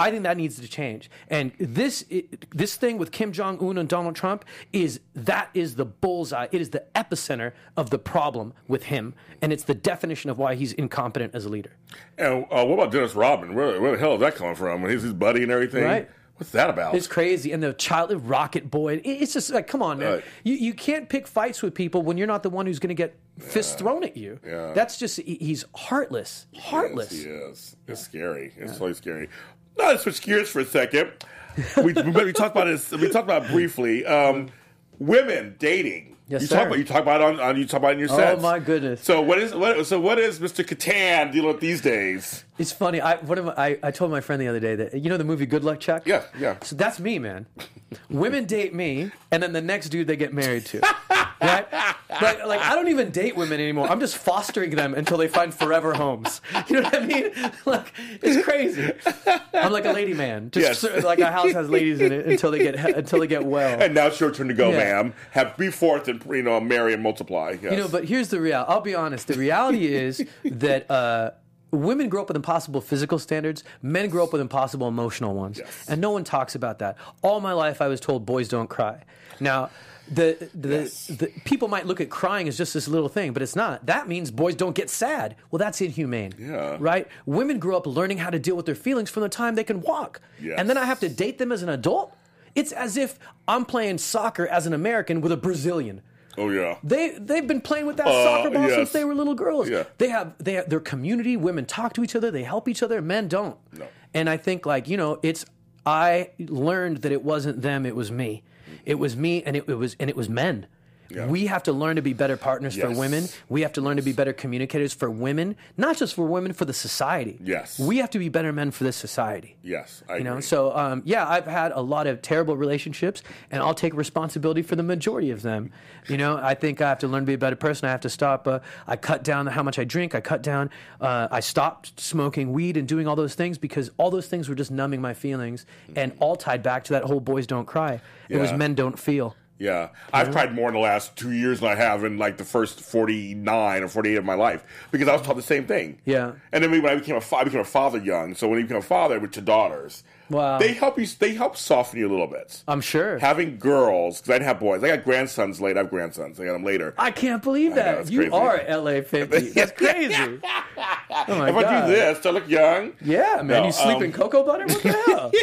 I think that needs to change. And this this thing with Kim Jong Un and Donald Trump is that is the bullseye. It is the epicenter of the problem with him, and it's the definition of why he's incompetent as a leader. And uh, what about Dennis Rodman? Where, where the hell is that coming from? When he's his buddy and everything. Right. What's that about? It's crazy. And the child of rocket boy. It's just like, come on, man. Right. You you can't pick fights with people when you're not the one who's going to get fists thrown at you. Yeah. That's just he's heartless. Heartless. Yes, he is. It's scary. It's totally scary. Let's switch gears for a second. We, we, talked about this. We talked about briefly. Um, women dating. Yes, you sir. talk about you talk about it on, on you talk about in your set. Oh, my goodness. So what is what? So what is Mr. Kattan dealing with these days? It's funny. I what am I, I told my friend the other day that you know the movie Good Luck Chuck. Yeah, yeah. So that's me, man. Women date me, and then the next dude they get married to. right? Like, like I don't even date women anymore. I'm just fostering them until they find forever homes. You know what I mean? Like it's crazy. I'm like a lady man. Just Yes. like a house has ladies in it until they get until they get well. And now it's your turn to go, Yeah. ma'am. Have be forth and you know marry and multiply. Yes. You know, but here's the reality. I'll be honest. The reality is that uh, women grow up with impossible physical standards. Men grow up with impossible emotional ones, Yes. and no one talks about that. All my life, I was told boys don't cry. Now. The, the, Yes. the people might look at crying as just this little thing, but it's not. That means boys don't get sad. Well, that's inhumane. Yeah. Right? Women grow up learning how to deal with their feelings from the time they can walk. Yes. And then I have to date them as an adult? It's as if I'm playing soccer as an American with a Brazilian. Oh yeah. They they've been playing with that Uh, soccer ball yes. since they were little girls. Yeah. They have they have their community. Women talk to each other. They help each other. Men don't. No. And I think like you know it's I learned that it wasn't them, it was me. It was me, and it, it was and it was men. Yeah. We have to learn to be better partners for women. We have to learn to be better communicators for women, not just for women, for the society. Yes. we have to be better men for this society. Yes, I You know, agree. so um, yeah, I've had a lot of terrible relationships, and I'll take responsibility for the majority of them. You know, I think I have to learn to be a better person. I have to stop. Uh, I cut down how much I drink. I cut down. Uh, I stopped smoking weed and doing all those things because all those things were just numbing my feelings, and all tied back to that whole "boys don't cry." It was men don't feel. Yeah, I've cried more in the last two years than I have in like the first forty nine or forty eight of my life because I was taught the same thing. Yeah. and then when I became a fa- I became a father young, so when you become a father with two daughters, Wow. they help you. They help soften you a little bit. I'm sure. Having girls, because I didn't have boys. I got grandsons later. I have grandsons. I got them later. I can't believe that it's you crazy. are LA fifty. That's crazy. Oh my if I do this, do I look young? Yeah, man. No, you sleep um, in cocoa butter? What the hell?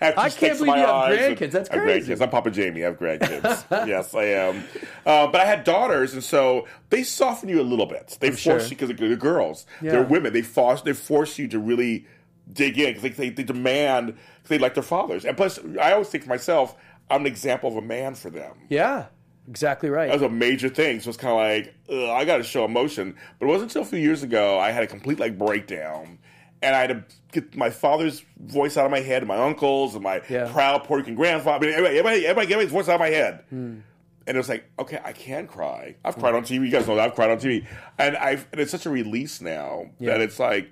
I, I can't believe you have grandkids. That's crazy. grandkids. I'm Papa Jamie. I have grandkids. yes, I am. Uh, but I had daughters, and so they soften you a little bit. They force sure. you because they're girls. Yeah. They're women. They force they force you to really dig in because they, they, they demand because they like their fathers. And plus, I always think to myself, I'm an example of a man for them. yeah, exactly right. That was a major thing. So it's kind of like ugh, I got to show emotion. But it wasn't until a few years ago I had a complete like breakdown, and I had to get my father's voice out of my head, and my uncles, and my Yeah. proud Puerto Rican grandfather. I mean, everybody, everybody, everybody get everybody's voice out of my head. Hmm. And it was like, okay, I can cry. I've cried on TV. You guys know that I've cried on TV, and I've and it's such a release now Yeah. that it's like,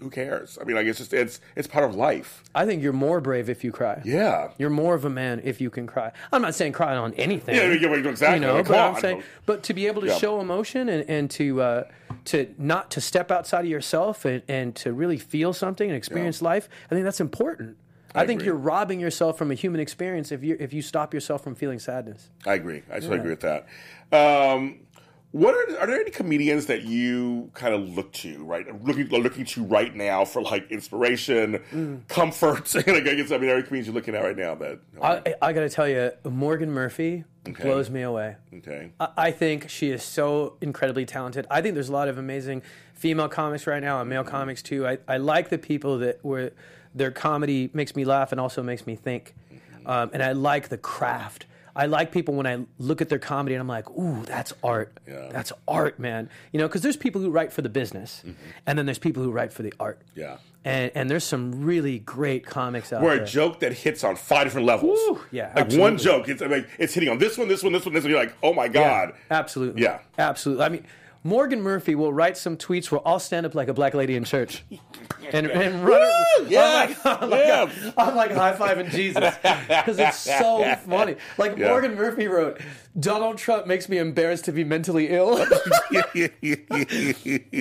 who cares? I mean, like it's just it's it's part of life. I think you're more brave if you cry. Yeah. You're more of a man if you can cry. I'm not saying cry on anything. Yeah, exactly. You know, Like, but I'm saying, but to be able to Yeah. show emotion and, and to uh, to not to step outside of yourself and, and to really feel something and experience life, I think that's important. I, think agree. you're robbing yourself from a human experience if you if you stop yourself from feeling sadness. I agree. I totally agree with that. Um, what are, are there any comedians that you kind of look to, right? Looking looking to right now for like inspiration, Mm. comfort. and I guess I mean, are comedians you're looking at right now that. I, I got to tell you, Morgan Murphy blows me away. okay. I- I think she is so incredibly talented. I think there's a lot of amazing female comics right now and male comics too. I, I like the people that were their comedy makes me laugh and also makes me think. Um, and I like the craft. I like people when I look at their comedy and I'm like, ooh, that's art. Yeah. That's art, man. You know, because there's people who write for the business, mm-hmm. and then there's people who write for the art. Yeah. And and there's some really great comics out Where there. Where a joke that hits on five different levels. Woo, yeah, Like one joke, it's like it's hitting on this one, this one, this one, this one. You're like, oh my god. Yeah, absolutely. Yeah. Absolutely. I mean, Morgan Murphy will write some tweets where I'll stand up like a black lady in church. And, and run yes, I'm like. I'm like high fiving Jesus because it's so funny. Like Yeah. Morgan Murphy wrote, Donald Trump makes me embarrassed to be mentally ill.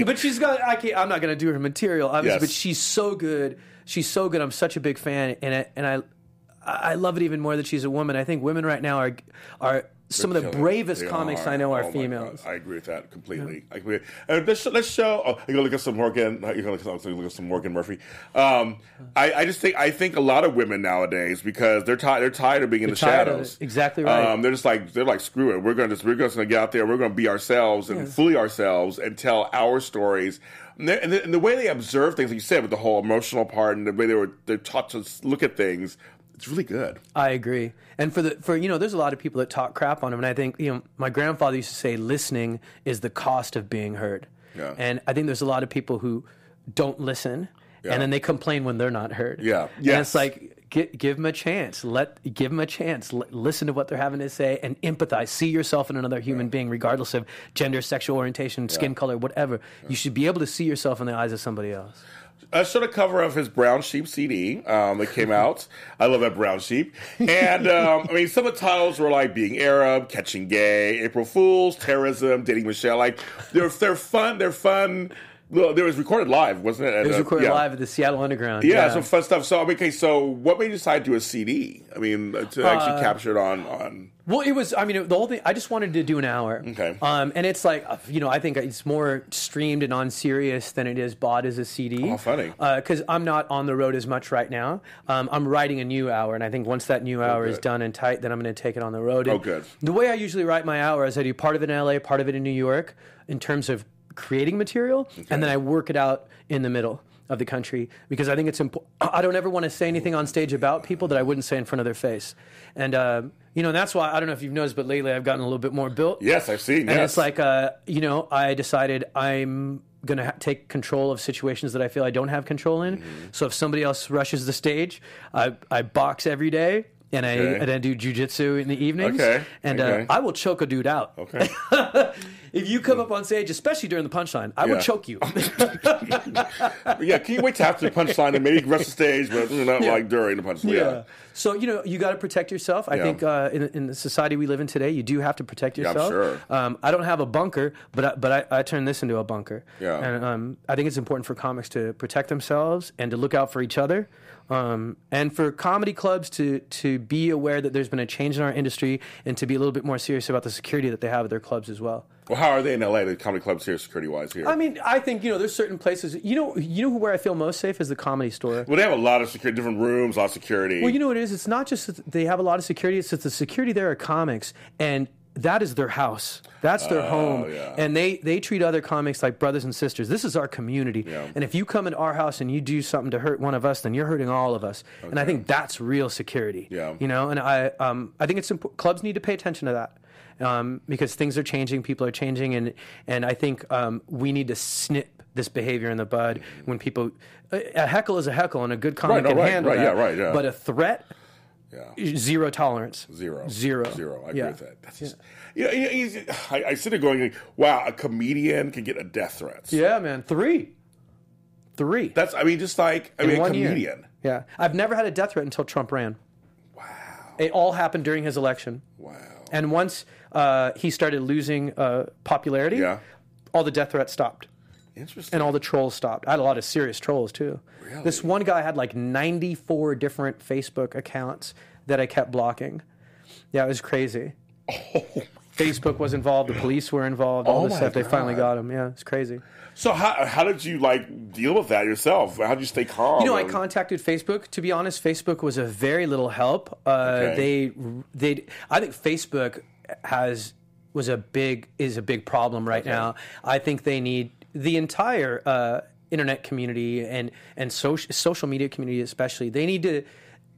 but she's got. I can't. I'm not going to do her material, obviously. Yes. But she's so good. She's so good. I'm such a big fan, and I, and I, I love it even more that she's a woman. I think women right now are are some of the Killing bravest They comics are. I know are Oh females. I agree with that completely. I agree. And let's, let's show. Oh, you're gonna look at some Morgan. You're gonna look, at- some Morgan Murphy. Um, I, I just think I think a lot of women nowadays because they're tired. They're tired of being in the shadows. Exactly right. Um, they're just like they're like screw it. We're gonna just we're just gonna get out there. We're gonna be ourselves and fully ourselves and tell our stories. And, and the, and the way they observe things, like you said, with the whole emotional part and the way they were they're taught to look at things, it's really good. I agree. And for the for you know, there's a lot of people that talk crap on him, and I think you know, my grandfather used to say, listening is the cost of being heard. Yeah. And I think there's a lot of people who don't listen, Yeah. and then they complain when they're not heard. Yeah. And Yes. it's like gi- give them a chance. Let give them a chance. L- listen to what they're having to say and empathize. See yourself in another human being, regardless of gender, sexual orientation, skin color, whatever. You should be able to see yourself in the eyes of somebody else. I showed a cover of his Brown Sheep CD um, that came out. I love that Brown Sheep. And um, I mean, some of the titles were like Being Arab, Catching Gay, April Fools, Terrorism, Dating Michelle. Like they're they're fun. They're fun. Well, There was recorded live, wasn't it? It was Uh, recorded yeah. live at the Seattle Underground. Yeah, some fun stuff. So, okay, so what made you decide to do a CD? I mean, to actually capture it on on. Well, it was. I mean, the whole thing. I just wanted to do an hour. Okay. Um, and it's like uh, you know, I think it's more streamed and on Sirius than it is bought as a CD. Oh, funny. Because I'm not on the road as much right now. Um, I'm writing a new hour, and I think once that new hour is done and tight, then I'm going to take it on the road. Oh, good. The way I usually write my hour is I do part of it in LA, part of it in New York, in terms of creating material, and then I work it out in the middle. Of the country because I think it's important. I don't ever want to say anything on stage about people that I wouldn't say in front of their face, and uh, you know, and that's why I don't know if you've noticed, but lately I've gotten a little bit more built. Yes, I've seen. And yes. it's like, uh, you know, I decided I'm going to ha- take control of situations that I feel I don't have control in. Mm-hmm. So if somebody else rushes the stage, I, I box every day. And I Okay. and I do jujitsu in the evenings, Okay, and okay. Uh, I will choke a dude out. okay. If you come up on stage, especially during the punchline, I Yeah. will choke you. yeah, can you wait till after the punchline and maybe rest the stage, but not like during the punchline? Yeah. So you know you got to protect yourself. I Yeah. think uh, in, in the society we live in today, you do have to protect Yeah, I'm yourself. sure. Um, I don't have a bunker, but I, but I, I turn this into a bunker. Yeah. And um, I think it's important for comics to protect themselves and to look out for each other. Um, and for comedy clubs to to be aware that there's been a change in our industry and to be a little bit more serious about the security that they have at their clubs as well. Well, how are they in LA? The comedy clubs here, security wise here. I mean, I think you know there's certain places. You know, you know where I feel most safe is the comedy store. well, they have a lot of security, different rooms, a lot of security. Well, you know what it is? It's not just that they have a lot of security, it's that the security there are comics and that is their house. That's their home. Oh, yeah. And they, they treat other comics like brothers and sisters. This is our community. Yeah. And if you come into our house and you do something to hurt one of us, then you're hurting all of us. And I think that's real security. Yeah. You know, and I um, I think it's important. Clubs need to pay attention to that. Um, because things are changing, people are changing, and and I think um, we need to snip this behavior in the bud when people a heckle is a heckle, and a good comic no, can right, handle right, that. yeah, right, yeah. But a threat, yeah. zero tolerance. Zero. Zero. Zero. I agree Yeah. with that. That's just, you know, you know, I, I sit there going, wow, a comedian can get a death threat. Yeah, man. Three. Three. That's, I mean, just like, I in mean, a one year. comedian. Yeah. I've never had a death threat until Trump ran. Wow. It all happened during his election. Wow. And once uh, he started losing uh, popularity, Yeah. all the death threats stopped. Interesting. And all the trolls stopped. I had a lot of serious trolls too. Really? This one guy had like 94 different Facebook accounts that I kept blocking. Yeah, it was crazy. Oh. Facebook was involved, the police were involved, all Oh this stuff. They finally got him. Yeah, it's crazy. So how, how did you like deal with that yourself? How did you stay calm? You know, I contacted Facebook. To be honest, Facebook was a very little help. Uh, Okay. They, they, I think Facebook has was a big is a big problem right now. I think they need the entire uh, internet community and and social social media community especially. They need to.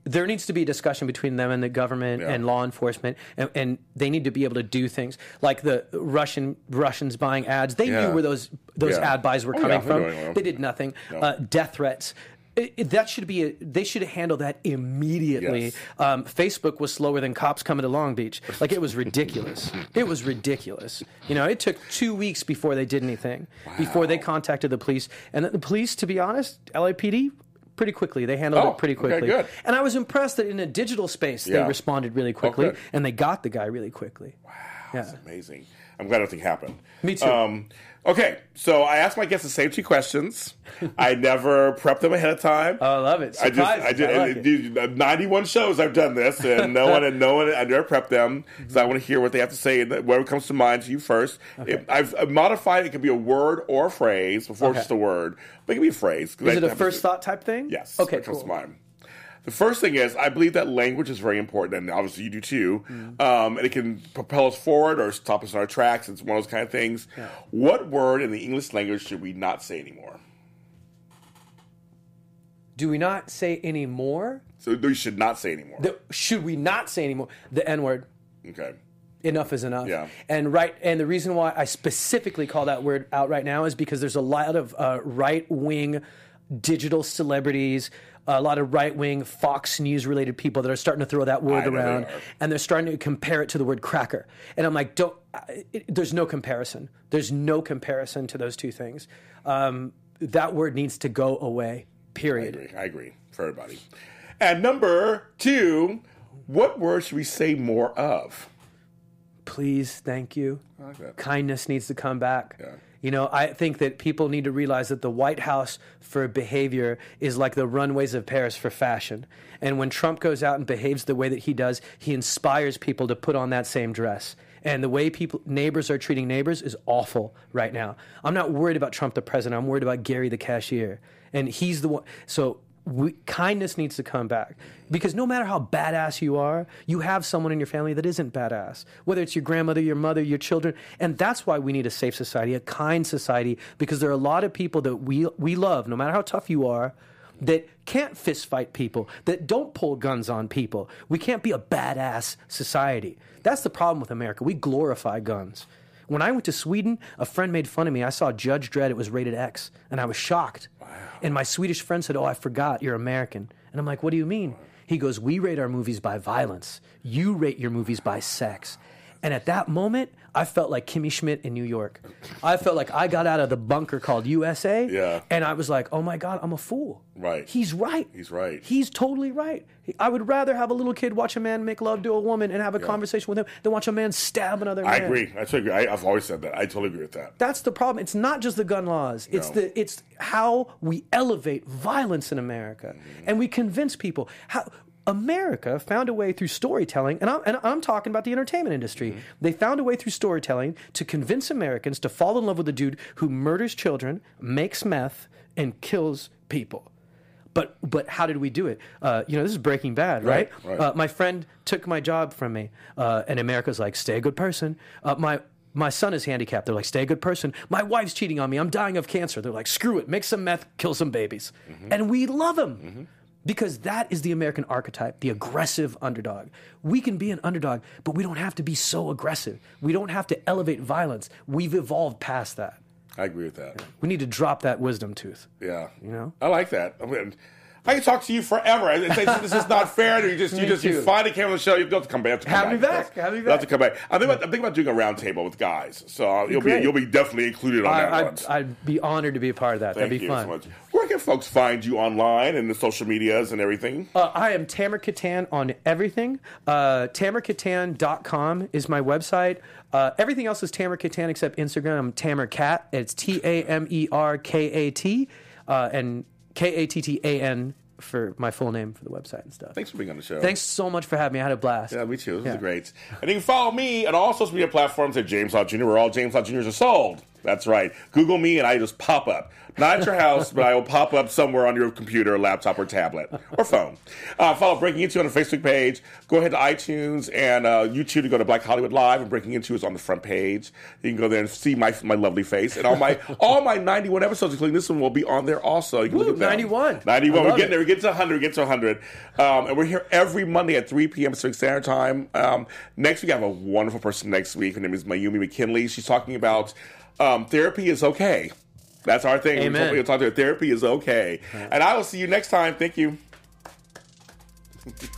There needs to be a discussion between them and the government Yeah. and law enforcement, and, and they need to be able to do things like the Russian Russians buying ads. They Yeah. knew where those those Yeah. ad buys were Oh, coming from. They did nothing. Uh, death threats. It, it- that should be a, they should handle that immediately. Yes. Um, Facebook was slower than cops coming to Long Beach. Like it was ridiculous. it was ridiculous. You know, it took two weeks before they did anything. Before they contacted the police, and the police, to be honest, LAPD. Pretty quickly, they handled Oh, it pretty okay, quickly, good. and I was impressed that in a digital space they Yeah. Oh, responded really quickly, and they got the guy really quickly. Wow. That's amazing. I'm glad nothing happened. Me too. Um, okay, so I asked my guests the same two questions. I never prepped them ahead of time. Oh, I love it. I just, I Surprises. did, I like it. dude, 91 shows I've done this, and no one, and no one, I never prepped them because I want to hear what they have to say, and whatever comes to mind to you first. If, I've I've modified it; it could be a word or a phrase before it's Okay. just a word, but it can be a phrase. Is I it a first thought type thing? Yes. Okay. That comes Cool. to mind. The first thing is, I believe that language is very important, and obviously you do too. Mm-hmm. Um, and it can propel us forward or stop us in our tracks. It's one of those kind of things. What word in the English language should we not say anymore? Do we not say anymore? So we should not say anymore. The, should we not say anymore? The N word. okay. Enough is enough. Yeah. And right, and the reason why I specifically call that word out right now is because there's a lot of uh, right wing digital celebrities, a lot of right wing Fox News related people that are starting to throw that word I they around, and they're starting to compare it to the word cracker. And I'm like, don't. I- It, there's no comparison. There's no comparison to those two things. Um, that word needs to go away. Period. I agree. I agree for everybody. And number two, what word should we say more of? please, thank you. Like. Kindness needs to come back. Yeah. You know, I think that people need to realize that the White House for behavior is like the runways of Paris for fashion. And when Trump goes out and behaves the way that he does, he inspires people to put on that same dress. And the way people neighbors are treating neighbors is awful right now. I'm not worried about Trump the president. I'm worried about Gary the cashier. And he's the one so we, kindness needs to come back because no matter how badass you are, you have someone in your family that isn't badass. Whether it's your grandmother, your mother, your children, and that's why we need a safe society, a kind society, because there are a lot of people that we we love, no matter how tough you are, that can't fist fight people, that don't pull guns on people. We can't be a badass society. That's the problem with America. We glorify guns. When I went to Sweden, a friend made fun of me. I saw Judge Dredd, it was rated X, and I was shocked. And my Swedish friend said, Oh, I forgot, you're American. And I'm like, What do you mean? He goes, We rate our movies by violence. You rate your movies by sex. And at that moment, I felt like Kimmy Schmidt in New York. I felt like I got out of the bunker called USA. Yeah. And I was like, oh my God, I'm a fool. Right. He's right. He's right. He's totally right. I would rather have a little kid watch a man make love to a woman and have a conversation with him than watch a man stab another man. I agree. I totally agree. I, I've always said that. I totally agree with that. That's the problem. It's not just the gun laws. It's No. the it's how we elevate violence in America, mm-hmm. and we convince people how. America found a way through storytelling, and I'm, and I'm talking about the entertainment industry. They found a way through storytelling to convince Americans to fall in love with a dude who murders children, makes meth, and kills people. But but how did we do it? Uh, you know, this is Breaking Bad, right? Right, right. Uh, my friend took my job from me, uh, and America's like, stay a good person. Uh, my my son is handicapped. They're like, stay a good person. My wife's cheating on me. I'm dying of cancer. They're like, screw it. Make some meth, kill some babies. And we love them because that is the American archetype, the aggressive underdog. We can be an underdog, but we don't have to be so aggressive. We don't have to elevate violence. We've evolved past that. I agree with that. We need to drop that wisdom tooth. Yeah. You know? I like that. I mean, I can talk to you forever. I say this is not fair. You just, you Me just, you too. finally came on the show. You have got to come back. You have to come Have me back. Have me You have back. to come back. I think about, I'm thinking about doing a roundtable with guys. So uh, you'll be, you'll be definitely included on that I, one. I'd, I'd be honored to be a part of that. Thank That'd be you fun. so much. Where can folks find you online and the social medias and everything? Uh, I am Tamer Kattan on everything. Uh, TamerKattan.com is my website. Uh, everything else is Tamer Kattan except Instagram. I'm Tamer Cat. It's T A M E R K A T uh, and K A T T A N for my full name for the website and stuff. Thanks for being on the show. Thanks so much for having me. I had a blast. Yeah, me too. This Yeah. is great. And you can follow me on all social media platforms at James Law Jr., where all James Law Jr.'s are sold. That's right. Google me and I just pop up. Not at your house, but I will pop up somewhere on your computer, laptop, or tablet, or phone. Uh, follow Breaking Into on the Facebook page. Go ahead to iTunes and uh, YouTube to go to Black Hollywood Live, and Breaking Into is on the front page. You can go there and see my my lovely face. And all my all my 91 episodes, including this one, will be on there also. You can look at them. 91. 91. We're getting it. there. We get to 100. We get to 100. Um, and we're here every Monday at 3 p.m. Pacific Standard Time. Um, next week, I have a wonderful person next week. Her name is Mayumi McKinley. She's talking about um, therapy is okay. That's our thing. Amen. We'll talk to her. Therapy is okay. And I will see you next time. Thank you.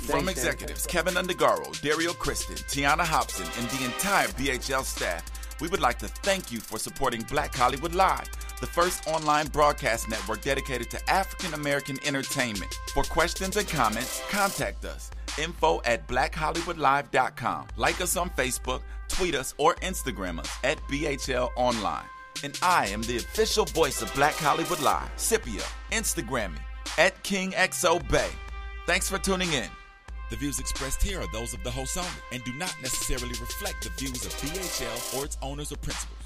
From executives Kevin Undergaro, Dario Kristen, Tiana Hobson, and the entire BHL staff, we would like to thank you for supporting Black Hollywood Live, the first online broadcast network dedicated to African American entertainment. For questions and comments, contact us. Info at blackhollywoodlive.com. Like us on Facebook, tweet us, or Instagram us at BHL Online. And I am the official voice of Black Hollywood Live, Scipio. Instagram me at KingXOBay. Thanks for tuning in. The views expressed here are those of the host only and do not necessarily reflect the views of BHL or its owners or principals.